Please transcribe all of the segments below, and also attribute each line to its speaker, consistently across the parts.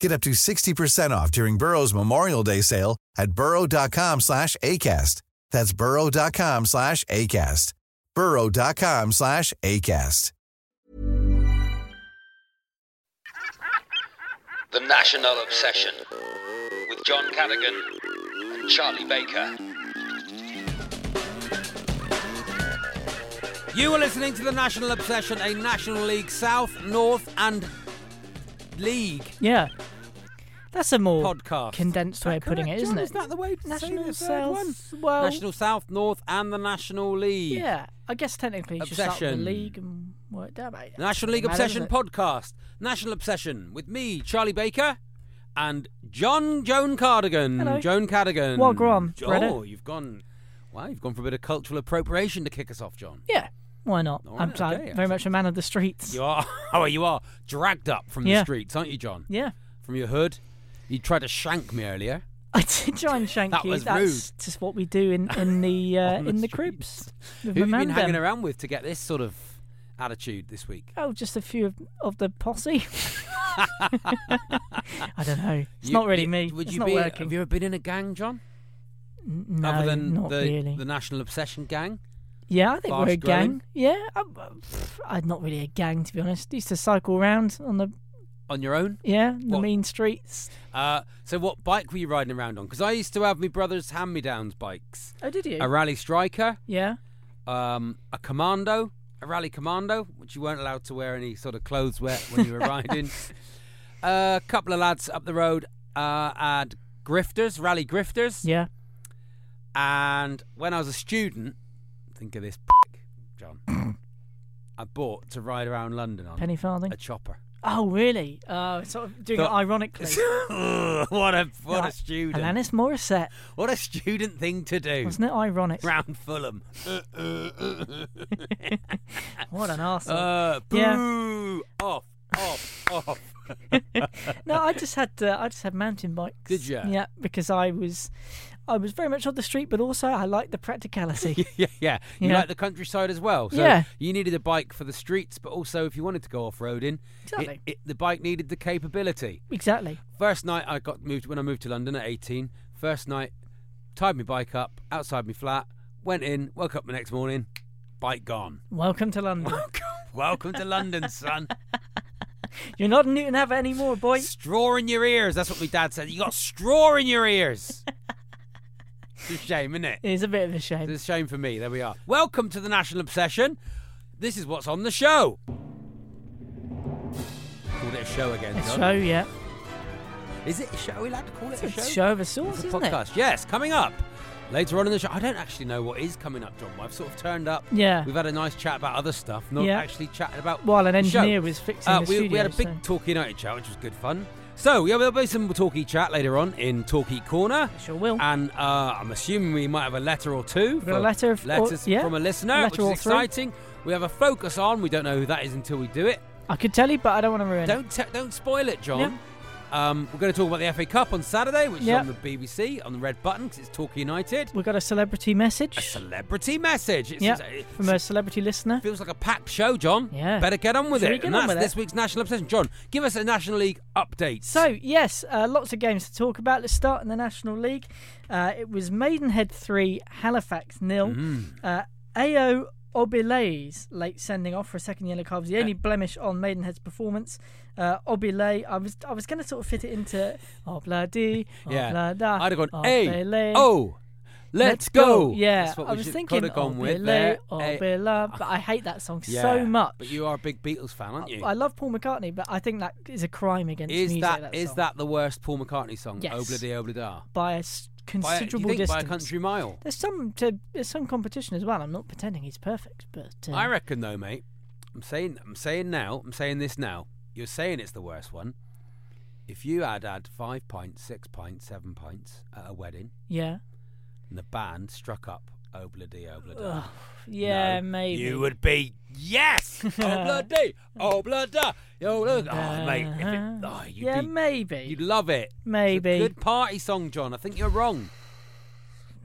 Speaker 1: Get up to 60% off during Burrow's Memorial Day sale at burrow.com slash ACAST. That's burrow.com slash ACAST. burrow.com slash ACAST.
Speaker 2: The National Obsession with John Cadigan and Charlie Baker.
Speaker 3: You are listening to the National Obsession, a National League South, North, and League
Speaker 4: Yeah. That's a more
Speaker 3: podcast.
Speaker 4: condensed way of putting it, isn't it?
Speaker 3: Is that the way to
Speaker 4: National
Speaker 3: say the third one?
Speaker 4: South. Well,
Speaker 3: National South, North, and the National League.
Speaker 4: yeah. I guess technically you should start the league and work down. But
Speaker 3: The National League
Speaker 4: matter,
Speaker 3: Obsession podcast. National Obsession with me, Charlie Baker, and John Joan Cardigan.
Speaker 4: Hello.
Speaker 3: Joan Cardigan.
Speaker 4: Well, go on,
Speaker 3: Oh,
Speaker 4: Reddit.
Speaker 3: you've gone. Wow, you've gone for a bit of cultural appropriation to kick us off, John.
Speaker 4: Yeah. Why not? I'm
Speaker 3: right,
Speaker 4: like,
Speaker 3: okay,
Speaker 4: very much a man of the streets.
Speaker 3: You are. Oh, you are dragged up from the streets, aren't you, John?
Speaker 4: Yeah.
Speaker 3: From your hood. You tried to shank me earlier.
Speaker 4: I did try and shank
Speaker 3: That
Speaker 4: you.
Speaker 3: was
Speaker 4: That's
Speaker 3: rude.
Speaker 4: just what we do in in the uh,
Speaker 3: the
Speaker 4: in the
Speaker 3: streets.
Speaker 4: cribs.
Speaker 3: Who have you been hanging
Speaker 4: them.
Speaker 3: around with to get this sort of attitude this week?
Speaker 4: Oh, just a few of, of the posse. I don't know. It's
Speaker 3: You-
Speaker 4: not really
Speaker 3: you-
Speaker 4: me.
Speaker 3: Would
Speaker 4: it's
Speaker 3: you
Speaker 4: not
Speaker 3: be?
Speaker 4: working.
Speaker 3: Have you ever been in a gang, John?
Speaker 4: No,
Speaker 3: Other than
Speaker 4: not
Speaker 3: the
Speaker 4: really.
Speaker 3: the National Obsession gang.
Speaker 4: Yeah, I think we're a
Speaker 3: growing?
Speaker 4: gang. Yeah, I'm, uh, I'm not really a gang to be honest. Used to cycle around on the
Speaker 3: On your own?
Speaker 4: yeah the
Speaker 3: What?
Speaker 4: mean streets.
Speaker 3: Uh, so what bike were you riding around on? Because I used to have my brother's hand-me-downs bikes.
Speaker 4: Oh, did you?
Speaker 3: A rally striker,
Speaker 4: yeah.
Speaker 3: um, a commando, a rally commando, which you weren't allowed to wear any sort of clothes wear when you were riding. A couple of lads up the road uh, had grifters, rally grifters.
Speaker 4: Yeah.
Speaker 3: And when I was a student, think of this, John. I bought to ride around London on
Speaker 4: Penny farthing.
Speaker 3: a chopper.
Speaker 4: Oh, really? Oh, sort of doing it
Speaker 3: Thought-
Speaker 4: ironically.
Speaker 3: what a what a
Speaker 4: Like
Speaker 3: student!
Speaker 4: Alanis Morissette,
Speaker 3: What a student thing to do.
Speaker 4: wasn't it ironic?
Speaker 3: Round Fulham.
Speaker 4: What an arsehole.
Speaker 3: Uh, boo!
Speaker 4: Yeah.
Speaker 3: Off, off, off.
Speaker 4: no, I just had uh, I just had mountain bikes.
Speaker 3: Did ya?
Speaker 4: Yeah, because I was I was very much on the street, but also I like the practicality.
Speaker 3: yeah, yeah. You
Speaker 4: Yeah.
Speaker 3: like the countryside as well. So
Speaker 4: Yeah.
Speaker 3: you needed a bike for the streets, but also if you wanted to go off roading,
Speaker 4: Exactly.
Speaker 3: it, it, the bike needed the capability.
Speaker 4: exactly.
Speaker 3: First night I got moved when I moved to London at 18. First night, tied my bike up outside my flat, went in, woke up the next morning, bike gone.
Speaker 4: Welcome to London.
Speaker 3: Welcome to London, son.
Speaker 4: You're not in Newton Abbot anymore, boy.
Speaker 3: Straw in your ears. That's what my dad said. You got straw in your ears. It's a shame, isn't it?
Speaker 4: It is a bit of a shame.
Speaker 3: It's a shame for me. There we are. Welcome to the National Obsession. This is what's on the show. Called it a show again.
Speaker 4: A
Speaker 3: John.
Speaker 4: show, yeah.
Speaker 3: Is it a show? Are we allowed to call it a
Speaker 4: It's
Speaker 3: show?
Speaker 4: show of a sort,
Speaker 3: It's a
Speaker 4: isn't
Speaker 3: podcast. Yes, coming up later on in the show. I don't actually know what is coming up, John. I've sort of turned up.
Speaker 4: Yeah.
Speaker 3: We've had a nice chat about other stuff, not
Speaker 4: Yeah.
Speaker 3: actually chatting about.
Speaker 4: While an engineer was fixing
Speaker 3: Uh,
Speaker 4: the
Speaker 3: we,
Speaker 4: studio.
Speaker 3: we had a big
Speaker 4: so-
Speaker 3: Torquay United chat, which was good fun. So yeah, there'll be some Torquay chat later on in Torquay Corner.
Speaker 4: Sure will.
Speaker 3: And uh, I'm assuming we might have a letter or two.
Speaker 4: We've got a letter of- or-
Speaker 3: letters
Speaker 4: yeah,
Speaker 3: from a listener,
Speaker 4: a
Speaker 3: which
Speaker 4: letter
Speaker 3: is
Speaker 4: or three.
Speaker 3: exciting. We have a focus on. We don't know who that is until we do it.
Speaker 4: I could tell you, but I don't want to ruin it.
Speaker 3: Don't te- don't spoil it, John.
Speaker 4: Yeah.
Speaker 3: Um, we're going to talk about the FA Cup on Saturday, which
Speaker 4: Yep.
Speaker 3: is on the BBC on the red button because it's Torquay United.
Speaker 4: We've got a celebrity message.
Speaker 3: A celebrity message. It's,
Speaker 4: Yeah,
Speaker 3: it's-
Speaker 4: from a celebrity listener.
Speaker 3: feels like a packed show, John.
Speaker 4: Yeah.
Speaker 3: Better get on with
Speaker 4: Shall
Speaker 3: it. and that's
Speaker 4: with it?
Speaker 3: this week's National Obsession. John, give us a National League update.
Speaker 4: So yes, uh, lots of games to talk about. Let's start in the National League. Uh, it was Maidenhead three, Halifax nil.
Speaker 3: Mm.
Speaker 4: Uh, Ao Obilay's late sending off for a second yellow card was the only blemish on Maidenhead's performance. Uh, Obilay, I was I was going to sort of fit it into Obladi,
Speaker 3: yeah.
Speaker 4: Oblada,
Speaker 3: I'd have gone,
Speaker 4: Obile.
Speaker 3: hey, oh, let's, go.
Speaker 4: Yeah,
Speaker 3: That's what
Speaker 4: I was thinking
Speaker 3: could have gone with there. Eh,
Speaker 4: Obila, but I hate that song
Speaker 3: yeah.
Speaker 4: so much.
Speaker 3: But you are a big Beatles fan, aren't you?
Speaker 4: I love Paul McCartney, but I think that is a crime against
Speaker 3: is
Speaker 4: music.
Speaker 3: that,
Speaker 4: that
Speaker 3: is that the worst Paul McCartney song?
Speaker 4: Yes.
Speaker 3: Obladi Oblada.
Speaker 4: by a
Speaker 3: By, you
Speaker 4: considerable
Speaker 3: think
Speaker 4: distance?
Speaker 3: by a country mile?
Speaker 4: There's some to, there's some competition as well. I'm not pretending he's perfect, but uh,
Speaker 3: I reckon though, mate. I'm saying, I'm saying now, I'm saying this now. You're saying it's the worst one. If you had had five pints, six pints, seven pints at a wedding,
Speaker 4: yeah,
Speaker 3: and the band struck up Obladi Oblada,
Speaker 4: yeah,
Speaker 3: no,
Speaker 4: maybe
Speaker 3: you would be yes, Obladi Oblada, Oblada. Oh, uh-huh. mate, if it, oh, you'd
Speaker 4: yeah,
Speaker 3: be,
Speaker 4: maybe,
Speaker 3: you'd love it.
Speaker 4: maybe.
Speaker 3: Good party song, John. I think you're wrong.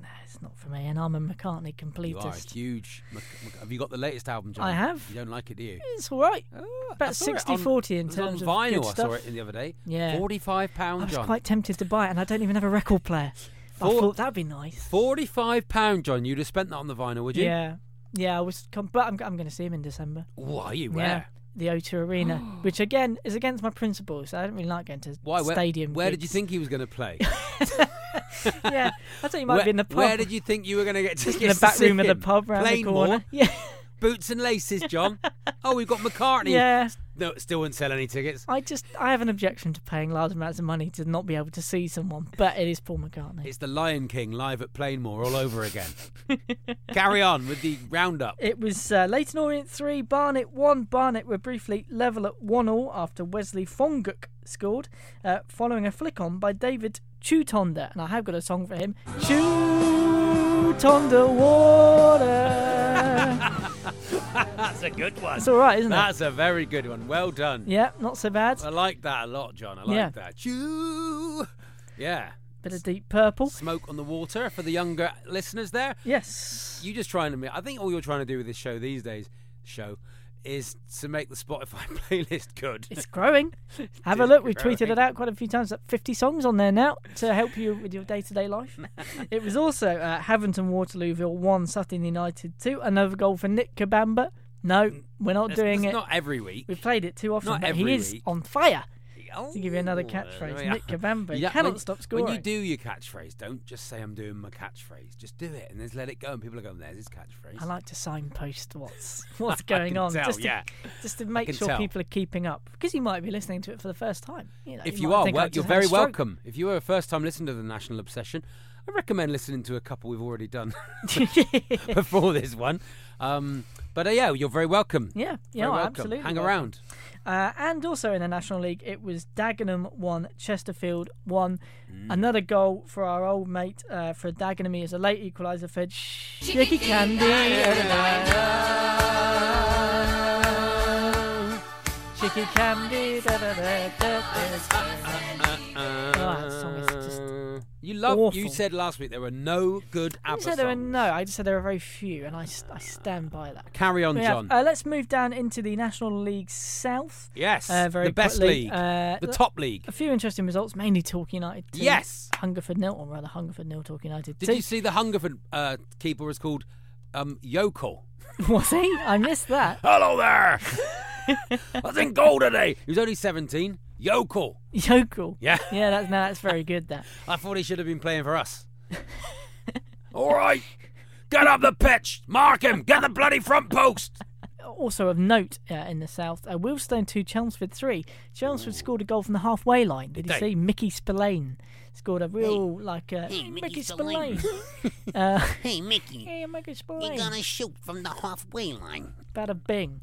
Speaker 4: Nah, it's not for me, and I'm a McCartney
Speaker 3: You are
Speaker 4: completist.
Speaker 3: huge. Mc- Have you got the latest album, John?
Speaker 4: I have.
Speaker 3: You don't like it, do you?
Speaker 4: It's all right.
Speaker 3: Oh,
Speaker 4: About
Speaker 3: I saw it on-
Speaker 4: 60-40 in terms
Speaker 3: on
Speaker 4: of
Speaker 3: vinyl.
Speaker 4: good
Speaker 3: I saw it in the other day.
Speaker 4: Yeah.
Speaker 3: forty
Speaker 4: five
Speaker 3: pounds.
Speaker 4: I
Speaker 3: was
Speaker 4: quite tempted to buy it, and I don't even have a record player. I
Speaker 3: Four-
Speaker 4: thought that'd be nice.
Speaker 3: Forty-five pound, John. You'd have spent that on the vinyl, would you?
Speaker 4: Yeah, yeah. I was, com- but I'm, I'm going to see him in December.
Speaker 3: Why? You
Speaker 4: Yeah, the O2 Arena, which again is against my principles. I don't really like going to
Speaker 3: Why? Where,
Speaker 4: stadium.
Speaker 3: where did you
Speaker 4: gigs.
Speaker 3: think he was going to play?
Speaker 4: yeah, I thought you might
Speaker 3: where,
Speaker 4: be in the pub.
Speaker 3: where did you think you were going to get tickets
Speaker 4: in the
Speaker 3: to
Speaker 4: back
Speaker 3: see
Speaker 4: room of the
Speaker 3: him?
Speaker 4: pub round the corner. Yeah,
Speaker 3: Boots and laces, John. oh, we've got McCartney.
Speaker 4: yeah.
Speaker 3: No, still wouldn't sell any tickets.
Speaker 4: I just I have an objection to paying large amounts of money to not be able to see someone, but it is Paul McCartney.
Speaker 3: It's the Lion King live at Plainmoor all over again. Carry on with the roundup.
Speaker 4: It was uh, Leyton Orient 3, Barnet 1. Barnet were briefly level at 1 all after Wesley Fonguck scored, uh, following a flick on by David Tutonda. And I have got a song for him Chutonda Water.
Speaker 3: That's a good one.
Speaker 4: It's all right, isn't it?
Speaker 3: That's a very good one. Well done.
Speaker 4: Yeah, not so bad.
Speaker 3: I like that a lot, John. I like
Speaker 4: Yeah.
Speaker 3: that. Choo. Yeah.
Speaker 4: Bit of deep purple.
Speaker 3: Smoke on the water for the younger listeners there.
Speaker 4: Yes.
Speaker 3: You just trying to. I think all you're trying to do with this show these days, show, is to make the Spotify playlist good.
Speaker 4: It's growing. Have a look. We've tweeted it out quite a few times. Like 50 songs on there now to help you with your day to day life. it was also uh, Havant and Waterlooville 1, Sutton United 2. Another goal for Nick Kabamba. No, we're not
Speaker 3: It's-
Speaker 4: doing
Speaker 3: it's
Speaker 4: it.
Speaker 3: Not every week.
Speaker 4: We've played it too often,
Speaker 3: Not
Speaker 4: but he is
Speaker 3: week.
Speaker 4: on fire.
Speaker 3: Oh,
Speaker 4: To give you another catchphrase. Nick Kabamba
Speaker 3: Yeah,
Speaker 4: cannot
Speaker 3: when-
Speaker 4: stop scoring.
Speaker 3: When you do your catchphrase, don't just say I'm doing my catchphrase. Just do it and then let it go. And people are going, "There's his catchphrase."
Speaker 4: I like to signpost what's what's going on,
Speaker 3: tell,
Speaker 4: just to,
Speaker 3: yeah.
Speaker 4: just to make sure
Speaker 3: tell.
Speaker 4: people are keeping up, because you might be listening to it for the first time. You know,
Speaker 3: if
Speaker 4: you
Speaker 3: you are, well, you're very welcome. If you are a first time listener to the National Obsession, I recommend listening to a couple we've already done before this one. Um, but uh, yeah, you're very welcome.
Speaker 4: Yeah, yeah,
Speaker 3: welcome.
Speaker 4: absolutely.
Speaker 3: Hang around.
Speaker 4: Uh, and also in the National League, it was Dagenham 1, Chesterfield 1.
Speaker 3: Mm.
Speaker 4: Another goal for our old mate uh, for Dagenham. as a late equaliser for Chike Kandi. Shaky Candy. Da, da, da, da, da. Oh, that song is just
Speaker 3: you love. You said last week there were no good
Speaker 4: I
Speaker 3: ABBA
Speaker 4: said there were
Speaker 3: songs.
Speaker 4: no. I just said there were very few, and I, s- I stand by that.
Speaker 3: Carry on, John.
Speaker 4: uh, let's move down into the National League South.
Speaker 3: yes,
Speaker 4: uh, very
Speaker 3: the best
Speaker 4: quickly.
Speaker 3: league,
Speaker 4: Uh,
Speaker 3: the top league.
Speaker 4: A few interesting results, mainly Torquay United. Two.
Speaker 3: Yes.
Speaker 4: Hungerford nil, or rather Hungerford nil, Torquay United.
Speaker 3: Did
Speaker 4: two.
Speaker 3: you see the Hungerford uh, keeper was called um, Yokel?
Speaker 4: Was he? I missed that.
Speaker 3: Hello there. I was in goal today. He was only 17. Yokel.
Speaker 4: Yokel.
Speaker 3: Yeah.
Speaker 4: Yeah, that's no, that's very good. That.
Speaker 3: I thought he should have been playing for us. All right. Get up the pitch. Mark him. Get the bloody front post.
Speaker 4: Also of note uh, in the south, uh, Wealdstone two, Chelmsford three. Chelmsford scored a goal from the halfway line. Did you
Speaker 3: they?
Speaker 4: see? Mickey Spillane scored a real like uh,
Speaker 5: hey, Mickey
Speaker 4: Mickey
Speaker 5: Spillane.
Speaker 4: Spillane. uh,
Speaker 5: Hey, Mickey,
Speaker 4: hey, Mickey
Speaker 5: you're gonna shoot from the halfway line.
Speaker 4: Bada bing.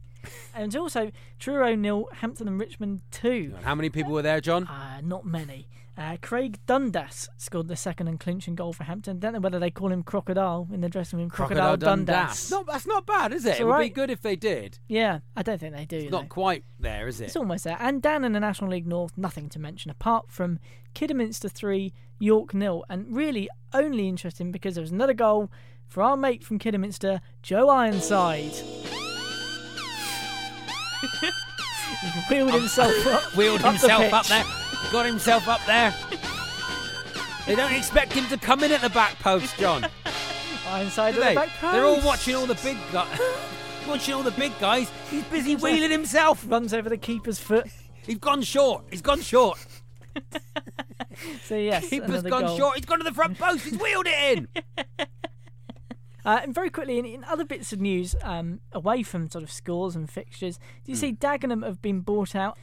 Speaker 4: And also Truro nil, Hampton and Richmond two.
Speaker 3: How many people were there, John?
Speaker 4: Uh, not many. Uh, Craig Dundas scored the second and clinching goal for Hampton. Don't know whether they call him Crocodile in the dressing room. Crocodile, Dundas.
Speaker 3: No, that's not bad, is it?
Speaker 4: It's
Speaker 3: it would be good if they did.
Speaker 4: Yeah, I don't think they do.
Speaker 3: It's
Speaker 4: though.
Speaker 3: not quite there, is it?
Speaker 4: It's almost there. And down in the National League North, nothing to mention apart from Kidderminster 3, York nil. And really only interesting because there was another goal for our mate from Kidderminster, Joe Ironside. He wheeled himself up.
Speaker 3: Wheeled
Speaker 4: up the
Speaker 3: himself up there. Got himself up there. they don't expect him to come in at the back post, John.
Speaker 4: Ironside
Speaker 3: do they?
Speaker 4: the back
Speaker 3: They're all watching all the big guys. watching all the big guys. He's busy wheeling himself.
Speaker 4: Runs over the keeper's foot.
Speaker 3: He's gone short. He's gone short.
Speaker 4: So, yes,
Speaker 3: Keeper's gone
Speaker 4: goal.
Speaker 3: short. He's gone to the front post. He's wheeled it in.
Speaker 4: Uh, and very quickly, in, in other bits of news, um, away from sort of scores and fixtures, do you
Speaker 3: Hmm.
Speaker 4: see Dagenham have been bought out?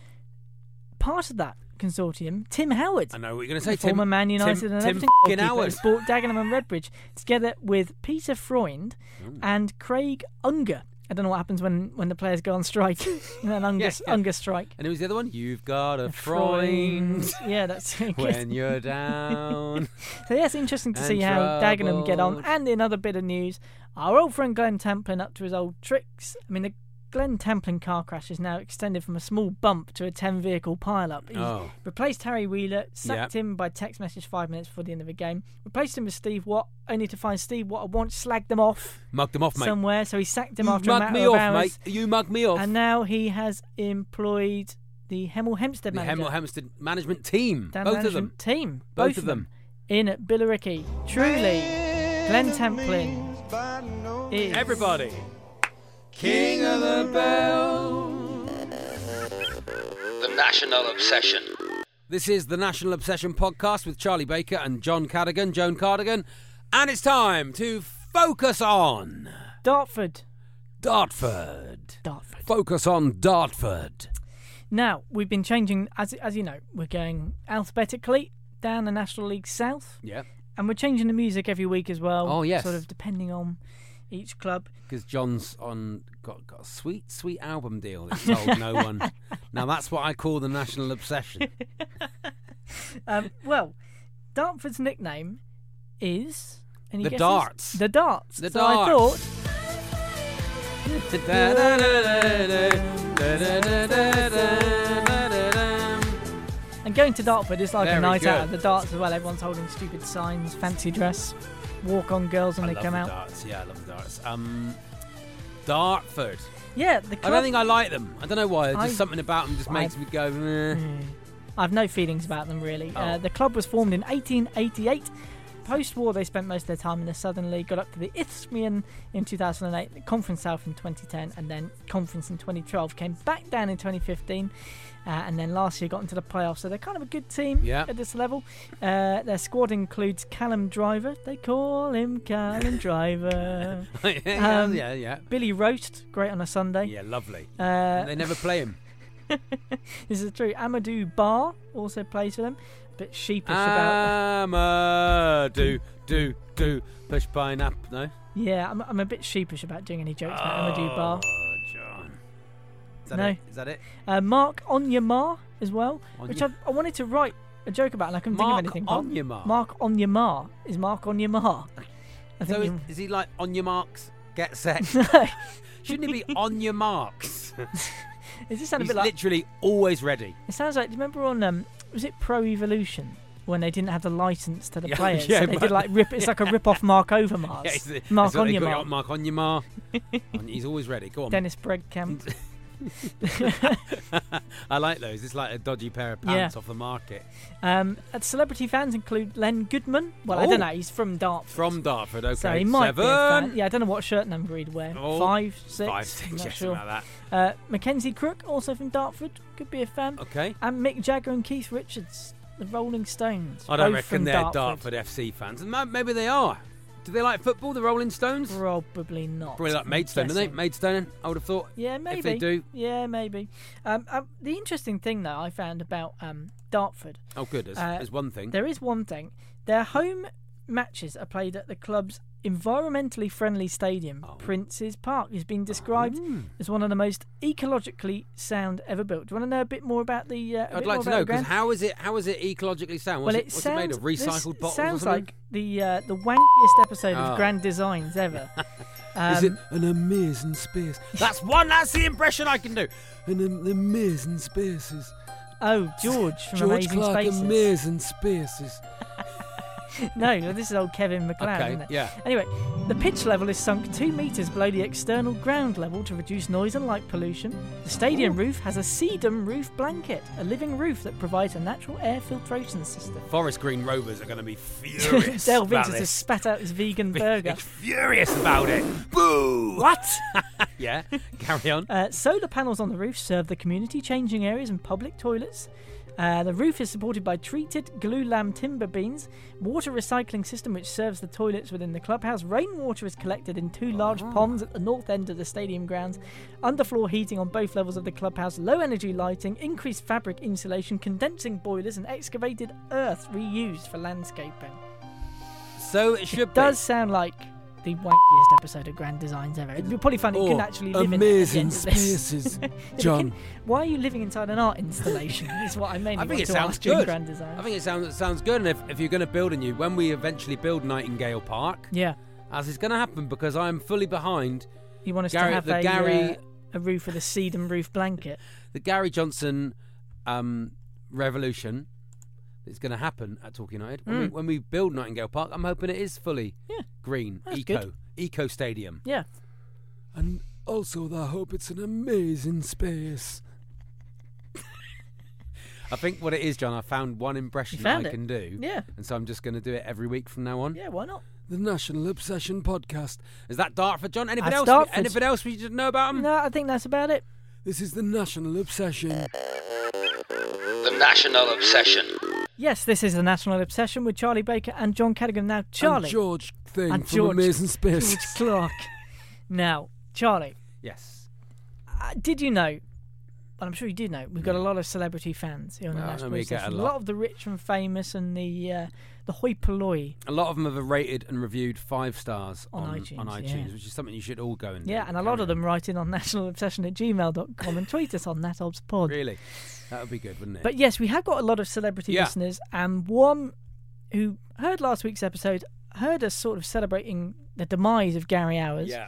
Speaker 4: Part of that consortium, Tim Howard,
Speaker 3: I know what you're going to say.
Speaker 4: former
Speaker 3: Tim,
Speaker 4: Man United
Speaker 3: Tim,
Speaker 4: and
Speaker 3: Tim
Speaker 4: Everton
Speaker 3: Howard.
Speaker 4: bought Dagenham and Redbridge together with Peter Freund
Speaker 3: Hmm.
Speaker 4: and Craig Unger. I don't know what happens when, when the players go on strike, an Unger,
Speaker 3: Yeah, yeah.
Speaker 4: Unger strike.
Speaker 3: And who's the other one? You've got a Freund
Speaker 4: Yeah, that's
Speaker 3: when you're down.
Speaker 4: So yeah, it's interesting to
Speaker 3: And
Speaker 4: see how Dagenham get on. And in other bit of news, our old friend Glenn Tamplin up to his old tricks. I mean, the Glenn Tamplin car crash is now extended from a small bump to a 10 vehicle pile-up.
Speaker 3: Oh.
Speaker 4: replaced Harry Wheeler, sacked
Speaker 3: Yep.
Speaker 4: him by text message five minutes before the end of the game, replaced him with Steve Watt, only to find Steve Watt had once slagged them off
Speaker 3: Mugged them off, mate.
Speaker 4: somewhere, so he sacked him
Speaker 3: you
Speaker 4: after a matter
Speaker 3: me
Speaker 4: of
Speaker 3: off,
Speaker 4: hours.
Speaker 3: mate. You mugged me off.
Speaker 4: And now he has employed the Hemel Hempstead
Speaker 3: the
Speaker 4: manager.
Speaker 3: Hemel Hempstead management team.
Speaker 4: Dan
Speaker 3: Both of them.
Speaker 4: team.
Speaker 3: Both of them.
Speaker 4: In at Billericay. Truly, Glenn Tamplin is.
Speaker 3: Everybody. King of the Bell.
Speaker 2: The National Obsession.
Speaker 3: This is the National Obsession podcast with Charlie Baker and John Cardigan, Joan Cardigan. And it's time to focus on
Speaker 4: Dartford.
Speaker 3: Dartford.
Speaker 4: Dartford.
Speaker 3: Focus on Dartford.
Speaker 4: Now, we've been changing, as, as you know, we're going alphabetically down the National League South,
Speaker 3: Yeah.
Speaker 4: and we're changing the music every week as well.
Speaker 3: Oh, yes.
Speaker 4: Sort of depending on each club.
Speaker 3: Because John's on got, got a sweet, sweet album deal he told no one. Now that's what I call the national obsession.
Speaker 4: Um, well, Dartford's nickname is.
Speaker 3: The
Speaker 4: guesses?
Speaker 3: Darts.
Speaker 4: The Darts.
Speaker 3: The
Speaker 4: so I
Speaker 3: Darts.
Speaker 4: thought And going to Dartford is like
Speaker 3: Very
Speaker 4: a night out
Speaker 3: good.
Speaker 4: at the darts as well. Everyone's holding stupid signs, fancy dress, walk on girls when
Speaker 3: I
Speaker 4: they come
Speaker 3: the
Speaker 4: out.
Speaker 3: darts. Yeah, I love the darts. Um, Dartford.
Speaker 4: Yeah, the
Speaker 3: I don't think I like them. I don't know why. There's
Speaker 4: I-
Speaker 3: just something about them just makes
Speaker 4: I-
Speaker 3: me go. "Meh."
Speaker 4: I've no feelings about them really. Uh,
Speaker 3: Oh.
Speaker 4: the club was formed in 1888. Post-war, they spent most of their time in the Southern League. Got up to the Isthmian in 2008, the Conference South in 2010, and then Conference in 2012. Came back down in 2015, uh, and then last year got into the playoffs. So they're kind of a good team
Speaker 3: Yeah.
Speaker 4: at this level. Uh, their squad includes Callum Driver. They call him Callum Driver.
Speaker 3: yeah,
Speaker 4: Um,
Speaker 3: yeah, yeah.
Speaker 4: Billy Roast, great on a Sunday.
Speaker 3: Yeah, lovely.
Speaker 4: Uh,
Speaker 3: they never play him.
Speaker 4: this is true. Amadou Bar also plays for them. A bit sheepish about.
Speaker 3: Amma, do, do, do. Push pineapple. No?
Speaker 4: Yeah, I'm, I'm a bit sheepish about doing any jokes about Amadou Bar.
Speaker 3: Oh, John. Is that
Speaker 4: No.
Speaker 3: it? Is that it?
Speaker 4: Uh, Mark Onyemar as well, which I,
Speaker 3: Onya-
Speaker 4: I wanted to write a joke about and I couldn't
Speaker 3: Mark
Speaker 4: think of anything. Mark-
Speaker 3: Onyemar?
Speaker 4: Mark Onyemar is Mark Onyemar. I think
Speaker 3: So is,
Speaker 4: you-
Speaker 3: is he like on your marks, get set?
Speaker 4: no,
Speaker 3: Shouldn't he be on your marks?
Speaker 4: it just sounded a
Speaker 3: He's
Speaker 4: bit like.
Speaker 3: literally always ready.
Speaker 4: It sounds like. Do you remember on um, was it Pro Evolution? When they didn't have the license to the
Speaker 3: Yeah,
Speaker 4: players,
Speaker 3: yeah,
Speaker 4: so they did like rip. It's like a rip off Mark Overmars.
Speaker 3: Yeah, the-
Speaker 4: Mark
Speaker 3: that's what they call
Speaker 4: Onyemar.
Speaker 3: it, Mark on your mar. On- he's always ready. Go on.
Speaker 4: Dennis Bregkamp.
Speaker 3: I like those. It's like a dodgy pair of
Speaker 4: Yeah.
Speaker 3: pants off the market.
Speaker 4: Um, uh, celebrity fans include Len Goodman. Well, I
Speaker 3: Oh.
Speaker 4: don't know. He's from Dartford.
Speaker 3: From Dartford, okay.
Speaker 4: So he might
Speaker 3: Seven.
Speaker 4: be a fan. Yeah, I don't know what shirt number he'd wear.
Speaker 3: Oh,
Speaker 4: Five, six,
Speaker 3: Five,
Speaker 4: I'm
Speaker 3: six,
Speaker 4: not
Speaker 3: yes,
Speaker 4: sure.
Speaker 3: something like
Speaker 4: Uh, Mackenzie Crook, also from Dartford, could be a fan.
Speaker 3: Okay.
Speaker 4: And Mick Jagger and Keith Richards, the Rolling Stones.
Speaker 3: I don't reckon they're
Speaker 4: Dartford.
Speaker 3: Dartford. FC fans. Maybe they are. Do they like football, the Rolling Stones?
Speaker 4: Probably not.
Speaker 3: Probably like Maidstone, don't they? Maidstone, I would have thought.
Speaker 4: Yeah, maybe.
Speaker 3: If they do.
Speaker 4: Yeah, maybe. Um, um, the interesting thing, though, I found about um, Dartford,
Speaker 3: Oh, good. There's,
Speaker 4: Uh,
Speaker 3: there's one thing.
Speaker 4: there is one thing. Their home matches are played at the club's environmentally friendly stadium,
Speaker 3: Oh.
Speaker 4: Prince's Park, has been described as one of the most ecologically sound ever built. Do you want to know a bit more about the? Uh,
Speaker 3: I'd like to know because how is it? How is it ecologically sound? What's
Speaker 4: well,
Speaker 3: it,
Speaker 4: it
Speaker 3: what's
Speaker 4: sounds,
Speaker 3: it made of? Recycled bottles?
Speaker 4: sounds like the uh, the wankiest episode
Speaker 3: Ah.
Speaker 4: of Grand Designs ever. Um,
Speaker 3: Is it an amazing space? That's one. That's the impression I can do. An am- amazing spaces.
Speaker 4: Oh, George from
Speaker 3: George
Speaker 4: Amazing
Speaker 3: Clarke,
Speaker 4: Spaces.
Speaker 3: amazing spaces.
Speaker 4: no, this is old Kevin McCloud,
Speaker 3: Okay,
Speaker 4: isn't it?
Speaker 3: yeah.
Speaker 4: Anyway, the pitch level is sunk two metres below the external ground level to reduce noise and light pollution. The stadium roof has a sedum roof blanket, a living roof that provides a natural air filtration system.
Speaker 3: Forest Green Rovers are going to be furious.
Speaker 4: Dale
Speaker 3: about
Speaker 4: Vince has spat out his vegan burger.
Speaker 3: furious about it. Boo!
Speaker 4: What?
Speaker 3: yeah, carry on.
Speaker 4: Uh, solar panels on the roof serve the community changing areas and public toilets. Uh, the roof is supported by treated glulam timber beams, water recycling system which serves the toilets within the clubhouse. Rainwater is collected in two large ponds at the north end of the stadium grounds. Underfloor heating on both levels of the clubhouse, low energy lighting, increased fabric insulation, condensing boilers, and excavated earth reused for landscaping.
Speaker 3: So it should
Speaker 4: It does sound like the wankiest episode of Grand Designs ever. You'll probably find you
Speaker 3: Oh,
Speaker 4: can actually live in
Speaker 3: amazing
Speaker 4: end
Speaker 3: spaces, John.
Speaker 4: can- why are you living inside an art installation? is what I mainly
Speaker 3: I think it sounds good.
Speaker 4: Grand Design.
Speaker 3: I think it sounds sounds good. And if, if you're going to build a new, when we eventually build Nightingale Park,
Speaker 4: yeah,
Speaker 3: as is going to happen, because I'm fully behind
Speaker 4: you want us
Speaker 3: Gary-
Speaker 4: to have
Speaker 3: the
Speaker 4: a,
Speaker 3: Gary-
Speaker 4: uh, a roof with a sedum roof blanket.
Speaker 3: the Gary Johnson um, revolution that's going to happen at Torquay United. When, we,
Speaker 4: Mm.
Speaker 3: when we build Nightingale Park, I'm hoping it is fully
Speaker 4: Yeah,
Speaker 3: green,
Speaker 4: That's
Speaker 3: eco,
Speaker 4: good.
Speaker 3: eco stadium.
Speaker 4: yeah.
Speaker 3: And also, I hope it's an amazing space. I think what it is, John, I found one impression
Speaker 4: You
Speaker 3: that
Speaker 4: found
Speaker 3: I
Speaker 4: it?
Speaker 3: can do.
Speaker 4: Yeah.
Speaker 3: And so I'm just going to do it every week from now on.
Speaker 4: Yeah, why not?
Speaker 3: The National Obsession Podcast. Is that Dartford, John? Anything
Speaker 4: That's
Speaker 3: else?
Speaker 4: Dartford.
Speaker 3: Anything else we should know about him?
Speaker 4: No, I think that's about it.
Speaker 3: This is the National Obsession.
Speaker 2: The National Obsession.
Speaker 4: Yes, this is the National Obsession with Charlie Baker and John Cadigan. Now, Charlie.
Speaker 3: And George thing
Speaker 4: and
Speaker 3: from
Speaker 4: George-
Speaker 3: Amazing Space.
Speaker 4: George Clarke. now, Charlie,
Speaker 3: Yes.
Speaker 4: uh, did you know? And I'm sure you did know. We've got a lot of celebrity fans here on the
Speaker 3: Well,
Speaker 4: National
Speaker 3: we get a
Speaker 4: Obsession.
Speaker 3: lot.
Speaker 4: of the rich and famous and the uh, the hoi polloi.
Speaker 3: A lot of them have rated and reviewed five stars
Speaker 4: On
Speaker 3: on,
Speaker 4: iTunes,
Speaker 3: on iTunes,
Speaker 4: yeah.
Speaker 3: which is something you should all go and do.
Speaker 4: Yeah, and a lot of them write in on nationalobsession at gmail.com and tweet us on natobspod.
Speaker 3: Really? That would be good, wouldn't it?
Speaker 4: But yes, we have got a lot of celebrity
Speaker 3: Yeah.
Speaker 4: listeners, and one who heard last week's episode, heard us sort of celebrating the demise of Gary Owers,
Speaker 3: yeah.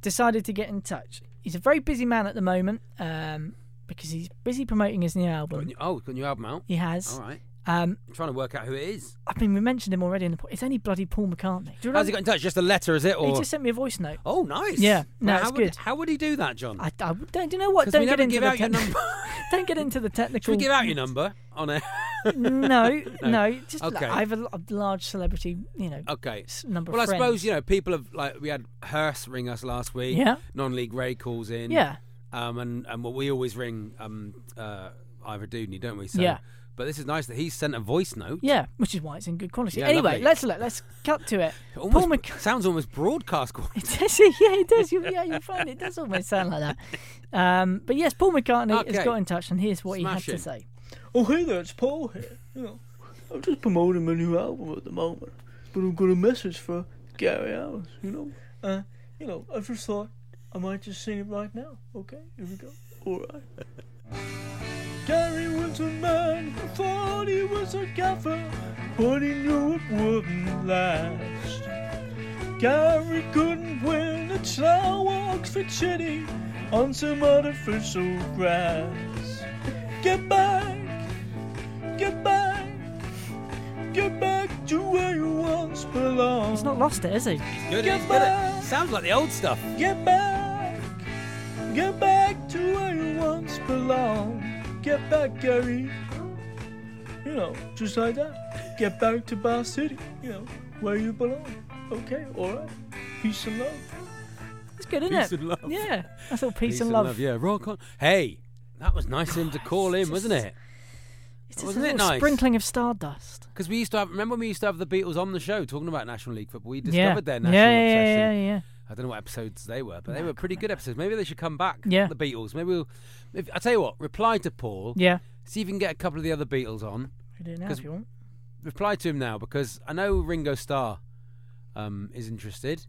Speaker 4: decided to get in touch. He's a very busy man at the moment um, because he's busy promoting his new
Speaker 3: Got a
Speaker 4: album.
Speaker 3: new- oh, got a new album out?
Speaker 4: He has.
Speaker 3: All right.
Speaker 4: Um,
Speaker 3: I'm trying to work out who it is.
Speaker 4: I mean, we mentioned him already in the. po- It's only bloody Paul McCartney. Do you
Speaker 3: How's he
Speaker 4: remember?
Speaker 3: got in touch? Just a letter, is it? Or
Speaker 4: He just sent me a voice note.
Speaker 3: oh, nice.
Speaker 4: Yeah, no,
Speaker 3: Well,
Speaker 4: it's
Speaker 3: how would,
Speaker 4: good.
Speaker 3: How would he do that, John?
Speaker 4: I, I don't. Do you know what?
Speaker 3: 'Cause
Speaker 4: Don't get
Speaker 3: never
Speaker 4: into
Speaker 3: give
Speaker 4: the
Speaker 3: out your
Speaker 4: techni-
Speaker 3: number.
Speaker 4: don't get into the technical.
Speaker 3: Should we give out your number on it? no,
Speaker 4: No. Just like,
Speaker 3: Okay.
Speaker 4: I have a, l- a large celebrity, you know,
Speaker 3: Okay.
Speaker 4: s- number
Speaker 3: Well, I
Speaker 4: of friends.
Speaker 3: suppose you know people have like we had Hearst ring us last week.
Speaker 4: Yeah.
Speaker 3: Non-league Ray calls in.
Speaker 4: Yeah.
Speaker 3: Um, and and what we always ring um uh Ivor Dudney, don't we? So,
Speaker 4: Yeah.
Speaker 3: But this is nice that he sent a voice note.
Speaker 4: Yeah, which is why it's in good quality.
Speaker 3: Yeah,
Speaker 4: anyway,
Speaker 3: lovely.
Speaker 4: let's let, let's cut to it.
Speaker 3: It almost
Speaker 4: Paul Mc-
Speaker 3: sounds almost broadcast quality.
Speaker 4: It does, yeah, it does. You, yeah, you find it does almost sound like that. Um, but yes, Paul McCartney has got in touch, and here's what he had
Speaker 3: Smashing.
Speaker 4: to say.
Speaker 5: Oh, hey there, it's Paul here. You know, I'm just promoting my new album at the moment, but I've got a message for Gary Owers, you know. Uh, you know, I just thought I might just sing it right now. Okay, here we go. Alright. Gary was a man who thought he was a gaffer, but he knew it wouldn't last. Gary couldn't win at Slough Oxford City on some artificial grass. Get back, get back, get back to where you once belonged.
Speaker 4: He's not lost it, is he?
Speaker 3: Good,
Speaker 5: Get
Speaker 3: he's good. Sounds like the old stuff.
Speaker 5: Get back, get back to where you once belonged. Get back, Gary. You know, just like that. Get back to Bath City, you know, where you belong. Okay, alright. Peace and love.
Speaker 4: It's good, isn't
Speaker 3: Peace
Speaker 4: it?
Speaker 3: and love.
Speaker 4: Yeah, that's all peace, and love.
Speaker 3: Yeah, rock on. Hey, that was nice of him to oh, call in, wasn't it?
Speaker 4: It's just
Speaker 3: Wasn't
Speaker 4: a
Speaker 3: it
Speaker 4: little
Speaker 3: nice?
Speaker 4: sprinkling of stardust.
Speaker 3: Because we used to have. Remember when we used to have the Beatles on the show talking about National League football? We
Speaker 4: Yeah.
Speaker 3: discovered their
Speaker 4: yeah,
Speaker 3: national
Speaker 4: yeah,
Speaker 3: obsession.
Speaker 4: yeah, yeah, yeah.
Speaker 3: I don't know what episodes they were, but they were pretty good episodes. Maybe they should come back.
Speaker 4: Yeah.
Speaker 3: the Beatles. Maybe we'll. If, I tell you what, reply to Paul.
Speaker 4: Yeah.
Speaker 3: See if you can get a couple of the other Beatles on.
Speaker 4: We do now if you want.
Speaker 3: Reply to him now because I know Ringo Starr um, is interested.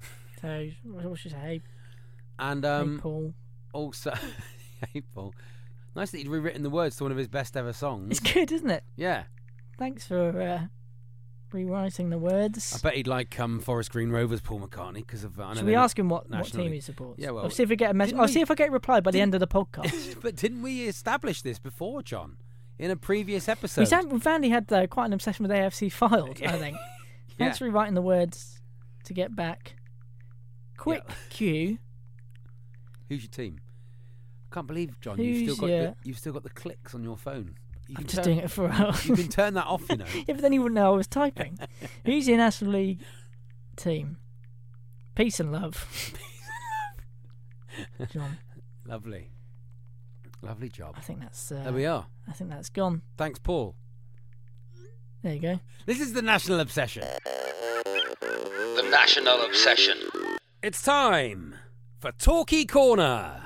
Speaker 4: So what should I say?
Speaker 3: And
Speaker 4: Hey,
Speaker 3: um,
Speaker 4: Paul.
Speaker 3: also, hey, Paul. Nice that he'd rewritten the words to one of his best ever songs.
Speaker 4: It's good, isn't it?
Speaker 3: Yeah.
Speaker 4: Thanks for uh, rewriting the words.
Speaker 3: I bet he'd like um, Forest Green Rovers Paul McCartney because of. I
Speaker 4: Should we ask him what, what team he supports?
Speaker 3: Yeah, well,
Speaker 4: I'll see if I get a message. I'll
Speaker 3: we-
Speaker 4: see if I get a reply by the end of the podcast.
Speaker 3: but didn't we establish this before, John? In a previous episode.
Speaker 4: we, found, we he had uh, quite an obsession with AFC Fylde. I think. Thanks for rewriting the words to get back. Quick cue.
Speaker 3: Who's your team? I can't believe, John.
Speaker 4: Who's
Speaker 3: you've still got
Speaker 4: your-
Speaker 3: the, you've still got the clicks on your phone. You
Speaker 4: I'm
Speaker 3: can
Speaker 4: just
Speaker 3: turn-
Speaker 4: doing it for. Hours.
Speaker 3: You can turn that off, you know.
Speaker 4: Yeah, but then he wouldn't know I was typing. Who's your National League team? Peace and love. John,
Speaker 3: Lovely, lovely job.
Speaker 4: I think that's. Uh,
Speaker 3: There we are.
Speaker 4: I think that's gone.
Speaker 3: Thanks, Paul.
Speaker 4: There you go.
Speaker 3: This is the national obsession.
Speaker 2: The National Obsession.
Speaker 3: It's time for Torquay Corner.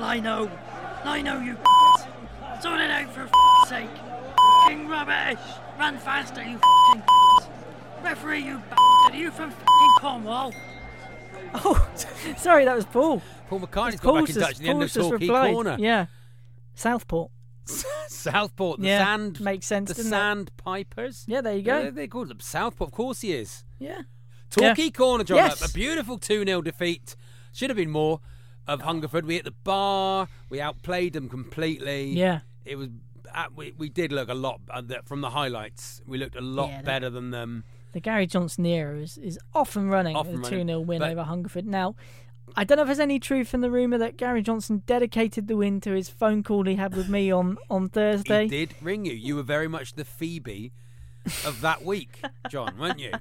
Speaker 6: Lino. Lino, you Sort it out for f***ing sake. F***ing rubbish. Run faster, you f***ing Referee, you bastard. Are you from f***ing Cornwall?
Speaker 4: Oh, sorry, that was Paul.
Speaker 3: Paul McCartney's got
Speaker 4: Paul's
Speaker 3: back in touch at the end of
Speaker 4: Paul's just
Speaker 3: Torquay
Speaker 4: replied.
Speaker 3: Corner.
Speaker 4: Yeah. Southport.
Speaker 3: Southport, the
Speaker 4: Yeah,
Speaker 3: sand
Speaker 4: makes sense,
Speaker 3: The
Speaker 4: doesn't it?
Speaker 3: Sandpipers.
Speaker 4: Yeah, there you go.
Speaker 3: they, they called them Southport. Of course he is.
Speaker 4: Yeah.
Speaker 3: Torquay
Speaker 4: Yeah.
Speaker 3: Corner, John.
Speaker 4: Yes.
Speaker 3: A, a beautiful 2 0 defeat. Should have been more of Hungerford. We hit the bar. We outplayed them completely.
Speaker 4: Yeah.
Speaker 3: It was. Uh, we, we did look a lot uh, from the highlights. We looked a lot
Speaker 4: Yeah,
Speaker 3: better than them.
Speaker 4: The Gary Johnson era is, is off and running
Speaker 3: Off
Speaker 4: with
Speaker 3: and
Speaker 4: a 2 0 win
Speaker 3: but-
Speaker 4: over Hungerford. Now, I don't know if there's any truth in the rumour that Gary Johnson dedicated the win to his phone call he had with me on, on Thursday.
Speaker 3: He did ring you. You were very much the Phoebe of that week, John, weren't you?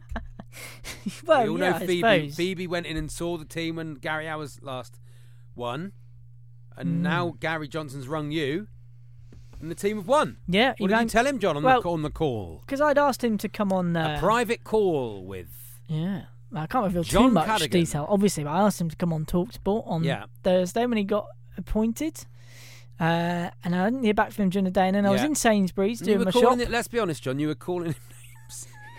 Speaker 4: well,
Speaker 3: we all
Speaker 4: yeah,
Speaker 3: know
Speaker 4: I
Speaker 3: Phoebe.
Speaker 4: suppose.
Speaker 3: Phoebe went in and saw the team when Gary Owers last won, and
Speaker 4: Hmm.
Speaker 3: now Gary Johnson's rung you, and the team have won.
Speaker 4: Yeah,
Speaker 3: What did you tell him, John, on
Speaker 4: well,
Speaker 3: the on the call?
Speaker 4: Because I'd asked him to come on. Uh,
Speaker 3: A private call with
Speaker 4: Yeah. I can't reveal
Speaker 3: John
Speaker 4: too much
Speaker 3: Cadigan.
Speaker 4: detail, obviously, but I asked him to come on Talksport on
Speaker 3: Yeah.
Speaker 4: Thursday when he got appointed. Uh, and I didn't hear back from him during the day. And then I was in Sainsbury's doing my shop.
Speaker 3: it. Let's be honest, John. You were calling him.